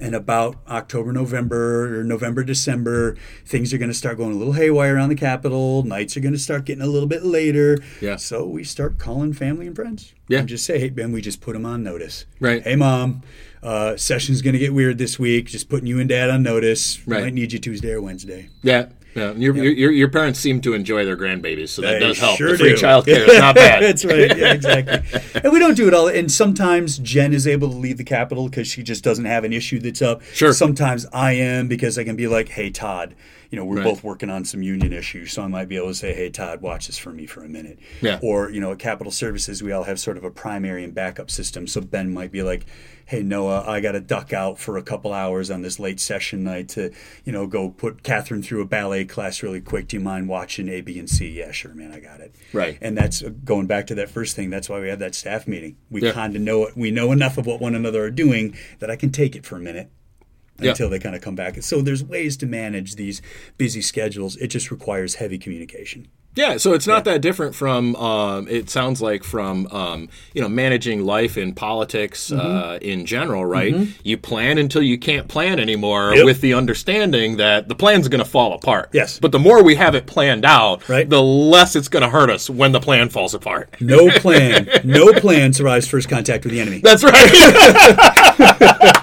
and about October, November, or November, December, things are going to start going a little haywire around the Capitol. Nights are going to start getting a little bit later. Yeah. So we start calling family and friends. Yeah. And just say, hey, Ben, we just put them on notice. Right. Hey, mom, uh, session's going to get weird this week. Just putting you and dad on notice. Right. Might need you Tuesday or Wednesday. Yeah. Yeah, your, your, your parents seem to enjoy their grandbabies, so that They does help. sure the free do. child is not bad. That's right. Yeah, exactly. and we don't do it all. And sometimes Jen is able to leave the Capitol because she just doesn't have an issue that's up. Sure. Sometimes I am because I can be like, hey, Todd, you know, we're Right. both working on some union issues. So I might be able to say, hey, Todd, watch this for me for a minute. Yeah. Or, you know, at Capitol Services, we all have sort of a primary and backup system. So Ben might be like, hey, Noah, I got to duck out for a couple hours on this late session night to, you know, go put Catherine through a ballet class really quick. Do you mind watching A, B, and C? Yeah, sure, man, I got it. Right. And that's uh, going back to that first thing. That's why we have that staff meeting. We Yeah. kind of know it. We know enough of what one another are doing that I can take it for a minute Yeah. until they kind of come back. So there's ways to manage these busy schedules. It just requires heavy communication. Yeah, so it's not that different from. Um, it sounds like from um, you know managing life in politics Mm-hmm. uh, in general, right? You plan until you can't plan anymore, Yep. with the understanding that the plan's going to fall apart. Yes. but the more we have it planned out, Right. the less it's going to hurt us when the plan falls apart. No plan. no plan survives first contact with the enemy. That's right.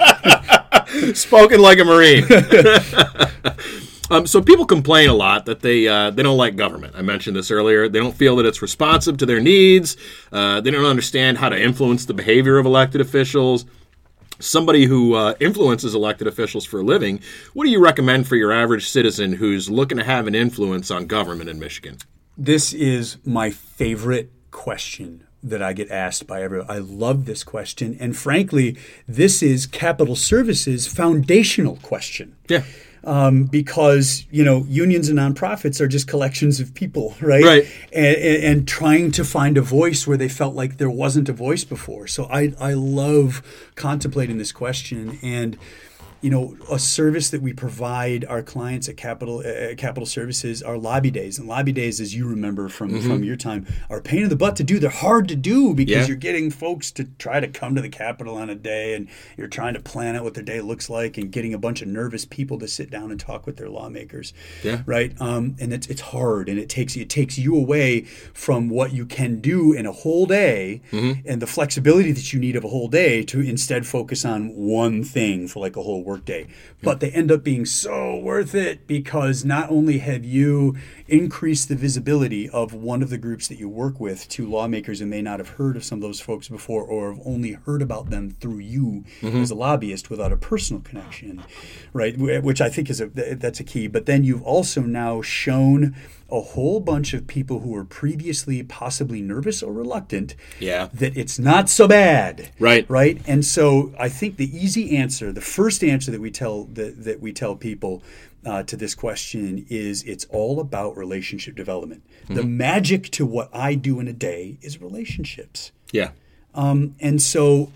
Spoken like a Marine. Um, so people complain a lot that they uh, they don't like government. I mentioned this earlier. They don't feel that it's responsive to their needs. Uh, they don't understand how to influence the behavior of elected officials. Somebody who uh, influences elected officials for a living, what do you recommend for your average citizen who's looking to have an influence on government in Michigan? This is my favorite question that I get asked by everyone. I love this question. And frankly, this is Capitol Services' foundational question. Yeah. Um, because you know unions and nonprofits are just collections of people, right? Right. And, and, and trying to find a voice where they felt like there wasn't a voice before. So I I love contemplating this question and you know, a service that we provide our clients at Capitol uh, Capitol Services are lobby days, and lobby days, as you remember from Mm-hmm. from your time, are a pain in the butt to do. They're hard to do because Yeah. you're getting folks to try to come to the Capitol on a day, and you're trying to plan out what their day looks like, and getting a bunch of nervous people to sit down and talk with their lawmakers. Yeah. Right. Um, and it's it's hard, and it takes it takes you away from what you can do in a whole day, Mm-hmm. and the flexibility that you need of a whole day to instead focus on one thing for like a whole workday. But they end up being so worth it because not only have you increased the visibility of one of the groups that you work with to lawmakers who may not have heard of some of those folks before or have only heard about them through you mm-hmm. as a lobbyist without a personal connection, right? Which I think is a that's a key. But then you've also now shown a whole bunch of people who were previously possibly nervous or reluctant Yeah. that it's not so bad Right. right and so i think the easy answer the first answer that we tell that, that we tell people uh, to this question is it's all about relationship development the magic to what i do in a day is relationships Yeah. and so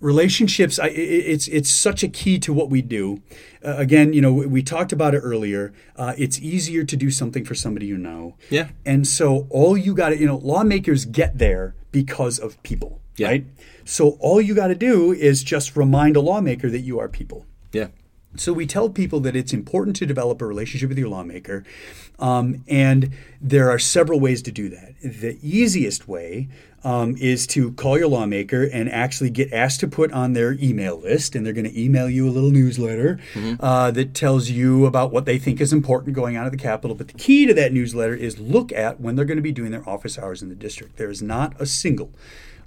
relationships I, it's it's such a key to what we do uh, again you know we, we talked about it earlier uh, it's easier to do something for somebody you know Yeah. and so all you got to you know lawmakers get there because of people Yeah. right so all you got to do is just remind a lawmaker that you are people Yeah. So we tell people that it's important to develop a relationship with your lawmaker, um, and there are several ways to do that. The easiest way um, is to call your lawmaker and actually get asked to put on their email list, and they're going to email you a little newsletter uh, that tells you about what they think is important going on at the Capitol. But the key to that newsletter is look at when they're going to be doing their office hours in the district. There is not a single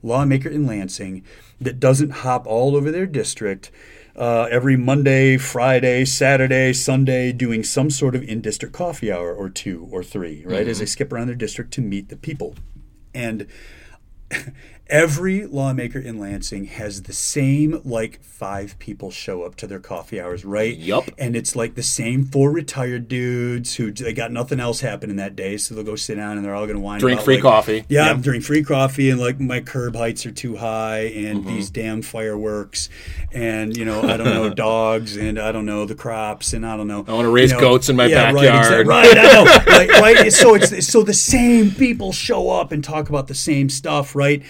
lawmaker in Lansing that doesn't hop all over their district uh, every Monday, Friday, Saturday, Sunday, doing some sort of in district coffee hour or two or three, right? As they skip around their district to meet the people. And every lawmaker in Lansing has the same like five people show up to their coffee hours, right? Yup. And it's like the same four retired dudes who they got nothing else happening that day, so they'll go sit down and they're all going to whine Drink about, free like, coffee. Yeah, Yep. Drink free coffee and like my curb heights are too high and Mm-hmm. these damn fireworks and you know I don't know dogs and I don't know the crops and I don't know. I wanna raise you know, goats in my yeah, backyard. Right, exactly, right. I know. Like, right. So it's so the same people show up and talk about the same stuff, right?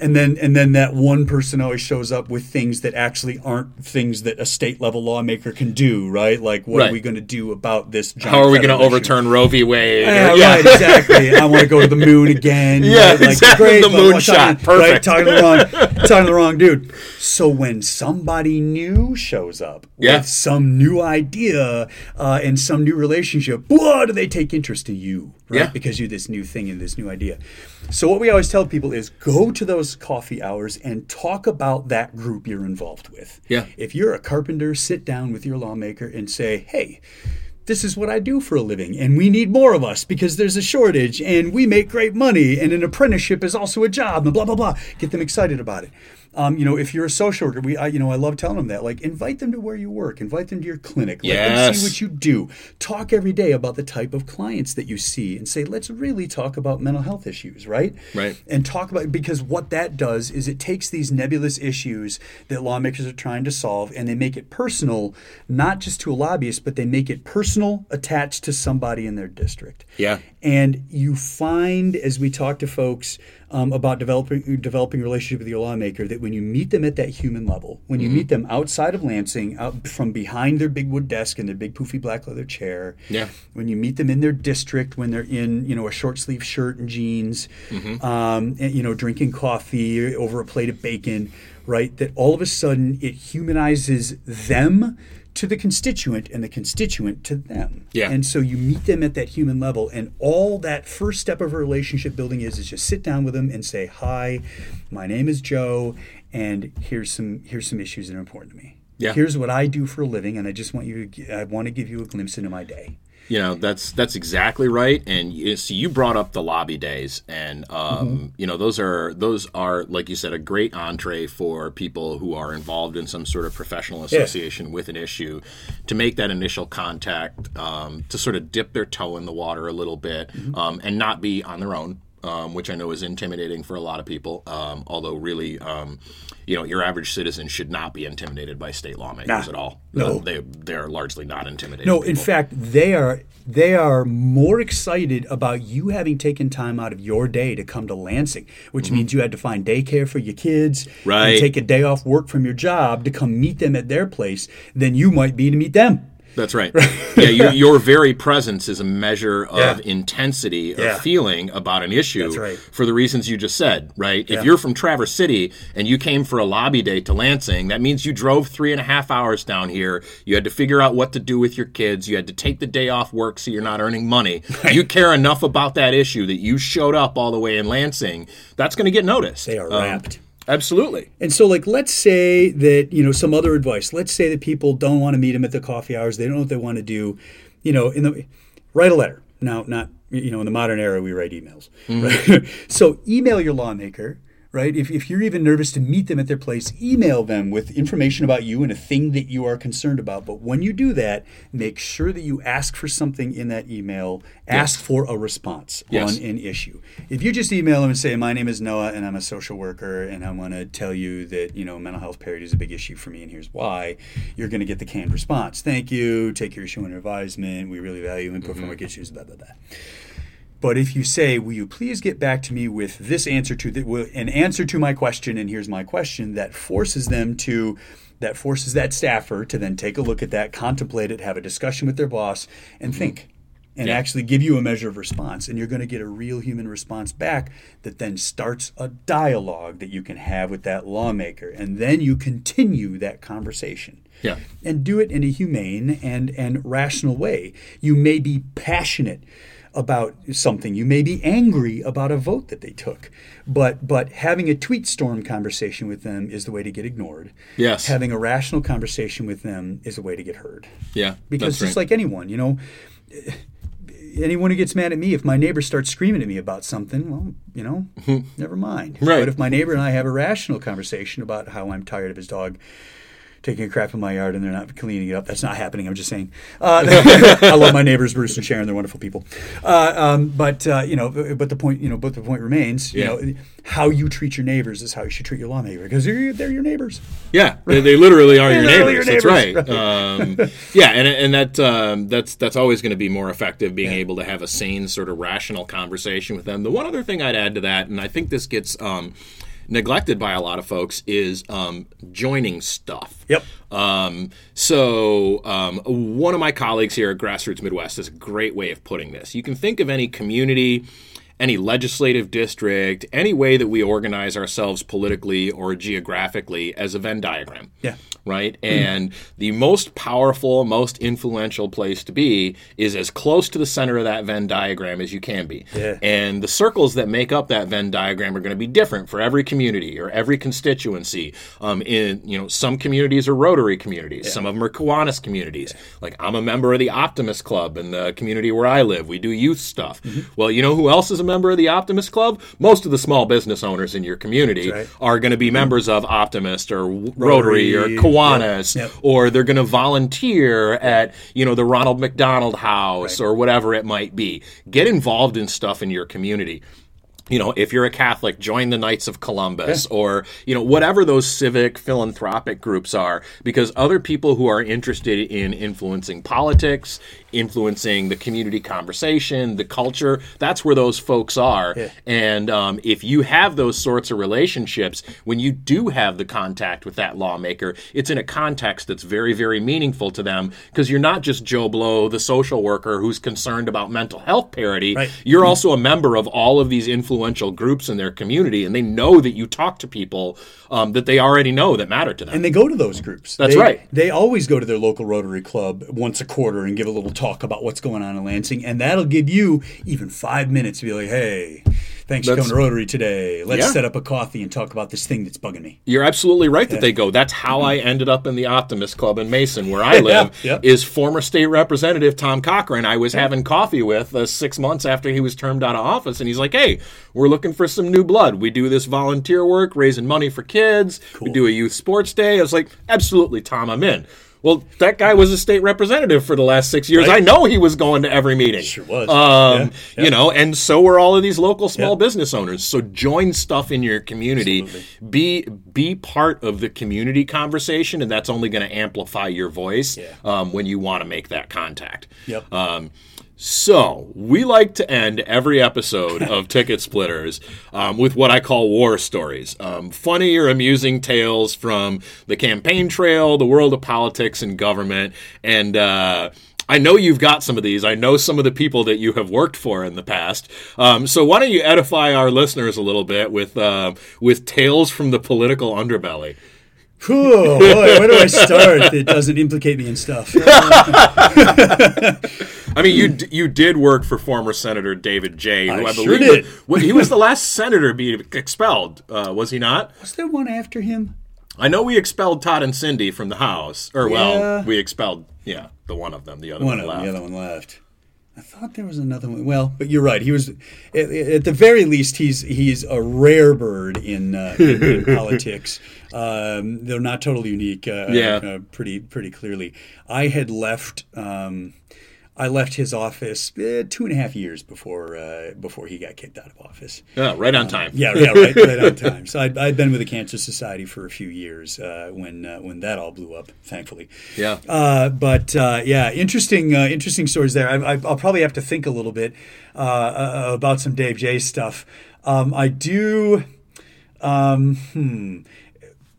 And then and then that one person always shows up with things that actually aren't things that a state level lawmaker can do, right? Like what Right. are we going to do about this? Job? How are we going to overturn Roe v. Wade? Yeah, Or- right, exactly. I want to go to the moon again. Yeah, right? exactly, the but moon what- shot. talking- Right, Perfect. talking to the wrong, talking to the wrong dude. So when somebody new shows up Yeah. with some new idea uh, and some new relationship, what do they take interest in you? Right? Yeah. Because you're this new thing and this new idea. So what we always tell people is go to those coffee hours and talk about that group you're involved with. Yeah. If you're a carpenter, sit down with your lawmaker and say, hey, this is what I do for a living, and we need more of us because there's a shortage, and we make great money, and an apprenticeship is also a job, and blah blah blah. Get them excited about it. Um, you know, if you're a social worker, we, I, you know, I love telling them that. Like, invite them to where you work, invite them to your clinic, let them Yes. see what you do. Talk every day about the type of clients that you see, and say, let's really talk about mental health issues, right? Right. and talk about because what that does is it takes these nebulous issues that lawmakers are trying to solve and they make it personal not just to a lobbyist but they make it personal attached to somebody in their district Yeah. and you find as we talk to folks um, about developing developing relationship with your lawmaker that when you meet them at that human level when you meet them outside of lansing out from behind their big wood desk and their big poofy black leather chair Yeah. when you meet them in their district when they're in you know a short sleeve shirt and jeans Mm-hmm. um, and, you know drinking coffee over a plate of bacon right? That all of a sudden it humanizes them to the constituent and the constituent to them. Yeah. And so you meet them at that human level and all that first step of a relationship building is is just sit down with them and say, "Hi, my name is Joe and here's some here's some issues that are important to me. Yeah. Here's what I do for a living and I just want you to I want to give you a glimpse into my day." You know that's that's exactly right. And you, so you brought up the lobby days, and um, you know those are those are like you said a great entree for people who are involved in some sort of professional association with an issue to make that initial contact, um, to sort of dip their toe in the water a little bit, um, and not be on their own. Um, which I know is intimidating for a lot of people. Um, although, really, um, you know, your average citizen should not be intimidated by state lawmakers Nah. at all. No. Uh, they they're largely not intimidated. No, in fact, they are they are more excited about you having taken time out of your day to come to Lansing, which means you had to find daycare for your kids, Mm-hmm. Right. and take a day off work from your job to come meet them at their place than you might be to meet them. That's right. yeah, your, your very presence is a measure of Yeah. intensity of Yeah. feeling about an issue That's right. for the reasons you just said, right? Yeah. If you're from Traverse City and you came for a lobby day to Lansing, that means you drove three and a half hours down here. You had to figure out what to do with your kids. You had to take the day off work so you're not earning money. You care enough about that issue that you showed up all the way in Lansing. That's going to get noticed. They are Um, wrapped. Absolutely. And so, like, let's say that, you know, some other advice. Let's say that people don't want to meet them at the coffee hours. They don't know what they want to do. You know, in the write a letter. Now, not, you know, in the modern era, we write emails. Right? Mm-hmm. so, email your lawmaker, right? If, if you're even nervous to meet them at their place, email them with information about you and a thing that you are concerned about. But when you do that, make sure that you ask for something in that email, ask for a response Yes. on an issue. If you just email them and say, "My name is Noah, and I'm a social worker, and I want to tell you that you know mental health parity is a big issue for me, and here's why," you're going to get the canned response. Thank you. Take your issue under advisement. We really value input from our mm-hmm. issues. Blah blah blah. But if you say, "Will you please get back to me with this answer to the, an answer to my question?" and here's my question, that forces them to. That forces that staffer to then take a look at that, contemplate it, have a discussion with their boss, and mm-hmm. think and Yeah. actually give you a measure of response. And you're going to get a real human response back that then starts a dialogue that you can have with that lawmaker. And then you continue that conversation. Yeah. And do it in a humane and, and rational way. You may be passionate about something. You may be angry about a vote that they took. But but having a tweet storm conversation with them is the way to get ignored. Yes. Having a rational conversation with them is a way to get heard Yeah. because just right. like anyone, you know, anyone who gets mad at me, if my neighbor starts screaming at me about something, well, you know, never mind. Right. But if my neighbor and I have a rational conversation about how I'm tired of his dog taking a crap in my yard and they're not cleaning it up, that's not happening. I'm just saying. Uh, I love my neighbors, Bruce and Sharon. They're wonderful people. Uh, um, but uh, you know, but the point, you know, but the point remains, you know, how you treat your neighbors is how you should treat your lawmaker because they're they're your neighbors. Yeah, they, they literally are your neighbors. your That's neighbors, right. Um, yeah, and and that um, that's that's always going to be more effective. Being able to have a sane, sort of rational conversation with them. The one other thing I'd add to that, and I think this gets um, neglected by a lot of folks, is um, joining stuff. Yep. Um, so um, one of my colleagues here at Grassroots Midwest has a great way of putting this. You can think of any community, any legislative district, any way that we organize ourselves politically or geographically as a Venn diagram. Yeah. Right? And the most powerful, most influential place to be is as close to the center of that Venn diagram as you can be. Yeah. And the circles that make up that Venn diagram are going to be different for every community or every constituency. Um, in you know, some communities are Rotary communities, some of them are Kiwanis communities. Like I'm a member of the Optimist Club in the community where I live. We do youth stuff. Mm-hmm. Well, you know who else is a member of the Optimist Club? Most of the small business owners in your community right. are going to be mm-hmm. members of Optimist or Rotary, or Rotary, Kiwanis, yep, yep. or they're going to volunteer at you know the Ronald McDonald House or whatever it might be. Get involved in stuff in your community. You know, if you're a Catholic, join the Knights of Columbus or, you know, whatever those civic philanthropic groups are, because other people who are interested in influencing politics, influencing the community conversation, the culture, that's where those folks are. Yeah. And um, if you have those sorts of relationships, when you do have the contact with that lawmaker, it's in a context that's very, very meaningful to them because you're not just Joe Blow, the social worker who's concerned about mental health parity. Right. You're also a member of all of these influential influential groups in their community, and they know that you talk to people um, that they already know that matter to them. And they go to those groups. That's They- right. They always go to their local Rotary Club once a quarter and give a little talk about what's going on in Lansing, and that'll give you even five minutes to be like, "Hey, thanks for coming to Rotary today. Let's Yeah. set up a coffee and talk about this thing that's bugging me." You're absolutely right that they go. That's how I ended up in the Optimist Club in Mason, where I live. yeah. Is former state representative Tom Cochran. I was having coffee with uh, six months after he was termed out of office, and he's like, "Hey, we're looking for some new blood. We do this volunteer work, raising money for kids. We do a youth sports day." I was like, "Absolutely, Tom, I'm in." Well, that guy was a state representative for the last six years. Right. I know he was going to every meeting. Sure was. Um, Yeah, You know, and so were all of these local small Yeah. business owners. So join stuff in your community. Absolutely. Be be part of the community conversation, and that's only going to amplify your voice Yeah. um, when you want to make that contact. Yep. Um, so we like to end every episode of Ticket Splitters um, with what I call war stories, um, funny or amusing tales from the campaign trail, the world of politics and government, and. Uh, I know you've got some of these. I know some of the people that you have worked for in the past. Um, so why don't you edify our listeners a little bit with uh, with tales from the political underbelly? Cool. Boy, where do I start? It doesn't implicate me in stuff. I mean, you d- you did work for former Senator David Jaye, who I I, sure believe did. wa- he was the last senator to be expelled. Uh, was he not? Was there one after him? I know we expelled Todd and Cindy from the House, or well, Yeah. we expelled yeah the one of them. The other One one, of them. left. The other one left. I thought there was another one. Well, but you're right. He was, at, at the very least, he's he's a rare bird in, uh, in, in politics. Um, they're not totally unique. Uh, Yeah. uh, pretty pretty clearly. I had left. Um, I left his office uh, two and a half years before uh, before he got kicked out of office. Yeah, right on time. Yeah, yeah, right, right on time. So I'd, I'd been with the Cancer Society for a few years uh, when uh, when that all blew up, thankfully. Yeah. Uh, but uh, yeah, interesting, uh, interesting stories there. I, I, I'll probably have to think a little bit about some Dave Jaye stuff. Um, I do. Um, hmm,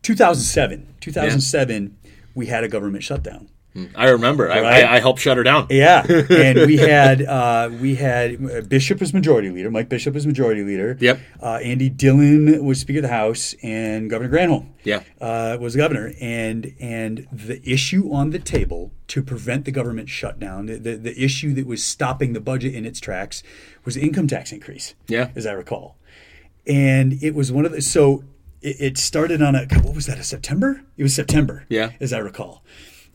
2007. 2007, we had a government shutdown. I remember. I, Right. I, I helped shut her down. Yeah, and we had uh, we had Bishop was majority leader. Mike Bishop was majority leader. Yep. Uh, Andy Dillon was Speaker of the House, and Governor Granholm. Yeah. Uh, was the governor, and and the issue on the table to prevent the government shutdown, the, the the issue that was stopping the budget in its tracks, was income tax increase. Yeah. as I recall, and it was one of the so. It it started on a what was that? A September? It was September. Yeah. as I recall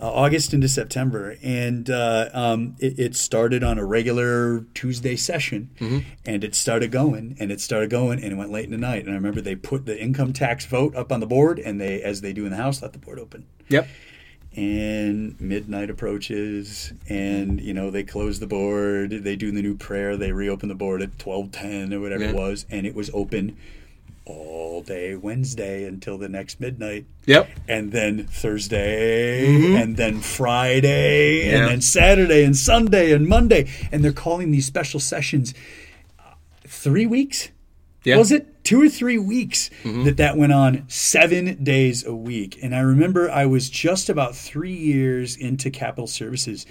uh, August into September, and uh, um, it, it started on a regular Tuesday session, and it started going, and it started going, and it went late in the night. And I remember they put the income tax vote up on the board, and they, as they do in the House, let the board open. Yep. And midnight approaches, and you know they close the board. They do the new prayer. They reopen the board at twelve ten or whatever it was, and it was open all day Wednesday until the next midnight Yep. and then Thursday, and then Friday, Yeah. and then Saturday, and Sunday, and Monday. And they're calling these special sessions uh, three weeks. Yeah. Was it two or three weeks that that went on seven days a week? And I remember I was just about three years into Capitol Services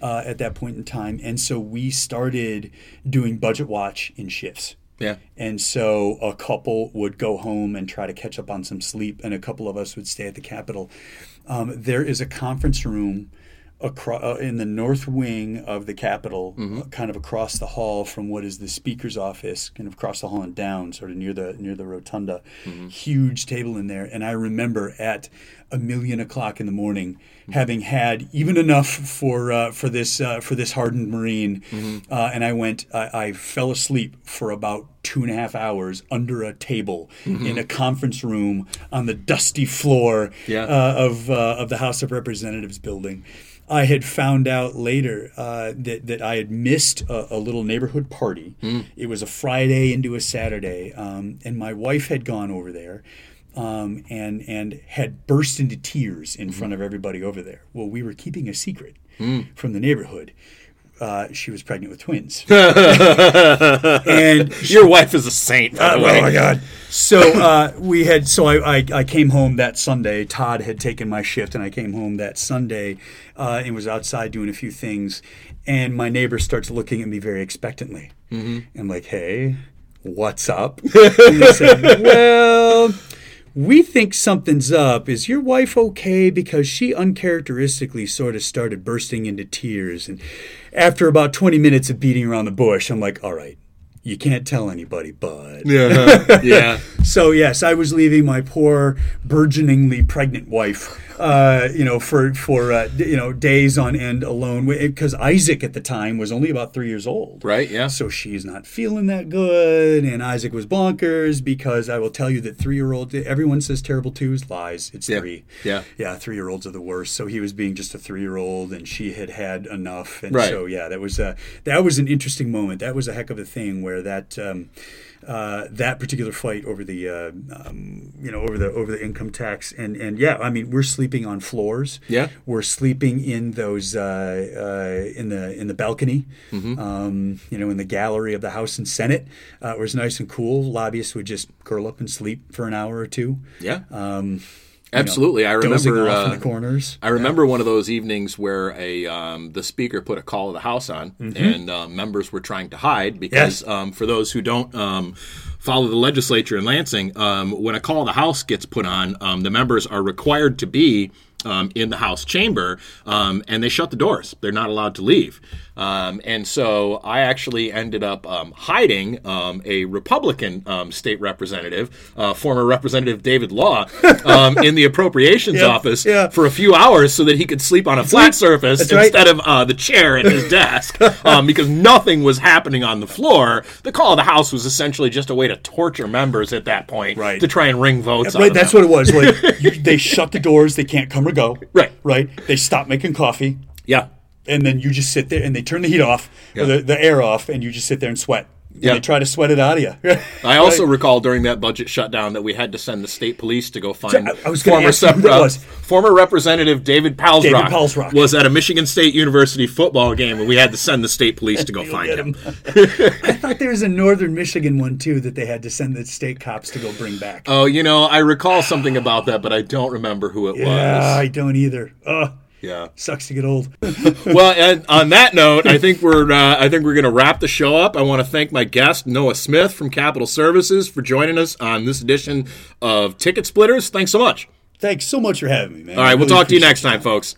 uh, at that point in time, and so we started doing budget watch in shifts. Yeah. And so a couple would go home and try to catch up on some sleep, and a couple of us would stay at the Capitol. Um, there is a conference room across, uh, in the north wing of the Capitol, uh, kind of across the hall from what is the Speaker's office, kind of across the hall and down, sort of near the near the rotunda. Huge table in there, and I remember at a million o'clock in the morning, having had even enough for uh, for this uh, for this hardened Marine, uh, and I went. I, I fell asleep for about two and a half hours under a table in a conference room on the dusty floor Yeah. uh, of uh, of the House of Representatives building. I had found out later uh, that that I had missed a, a little neighborhood party. It was a Friday into a Saturday, um, and my wife had gone over there. Um, and and had burst into tears in front of everybody over there. Well, we were keeping a secret from the neighborhood. Uh, she was pregnant with twins, and Your wife is a saint, by the way. oh my god! So uh, we had so I, I I came home that Sunday. Todd had taken my shift, and I came home that Sunday uh, and was outside doing a few things. And my neighbor starts looking at me very expectantly. Mm-hmm. I'm like, "Hey, What's up? And they said, Well, we think something's up. Is your wife okay? Because she uncharacteristically sort of started bursting into tears. And after about 20 minutes of beating around the bush, I'm like, All right, you can't tell anybody, but. Yeah. yeah. So, yes, I was leaving my poor, burgeoningly pregnant wife uh, you know, for for uh, you know days on end alone because Isaac at the time was only about three years old. Right. Yeah. So she's not feeling that good, and Isaac was bonkers because I will tell you that three year old everyone says terrible twos lies. It's Yeah. three. Yeah. Yeah. Three year olds are the worst. So he was being just a three year old, and she had had enough, and Right. so yeah, that was a that was an interesting moment. That was a heck of a thing where that. Um, uh, that particular fight over the uh, um, you know over the over the income tax and and yeah I mean we're sleeping on floors Yeah. we're sleeping in those uh, uh, in the in the balcony Mm-hmm. um, you know in the gallery of the House and Senate uh, it was nice and cool lobbyists would just curl up and sleep for an hour or two Yeah. Absolutely. I remember. off in uh, the corners I remember one of those evenings where a um, the speaker put a call of the House on, and uh, members were trying to hide because Mm-hmm. Yes. um, for those who don't um, follow the legislature in Lansing, um, when a call of the House gets put on, um, the members are required to be um, in the House chamber, um, and they shut the doors. They're not allowed to leave. Um, and so I actually ended up um, hiding um, a Republican um, state representative, uh, former Representative David Law, um, in the appropriations Yeah, office yeah. for a few hours so that he could sleep on a flat surface That's right. instead of uh, the chair at his desk um, because nothing was happening on the floor. The call of the House was essentially just a way to torture members at that point Right. to try and wring votes. Right, that's them. what it was. Like you, they shut the doors; they can't come or go. Right. right. They stop making coffee, Yeah. and then you just sit there, and they turn the heat off Yeah. or the, the air off, and you just sit there and sweat. Yeah. they try to sweat it out of you. I also recall during that budget shutdown that we had to send the state police to go find I- I was former ask you who that uh, was. former Representative David Palsrok, David Palsrok. was at a Michigan State University football game, and we had to send the state police to go find get him. I thought there was a northern Michigan one too that they had to send the state cops to go bring back. Oh, you know, I recall something about that, but I don't remember who it yeah, was. I don't either. Ugh, Yeah. sucks to get old. well, and on that note, I think we're uh, I think we're going to wrap the show up. I want to thank my guest Noah Smith from Capitol Services for joining us on this edition of Ticket Splitters. Thanks so much. Thanks so much for having me, man. All right, we'll talk to you next time, folks.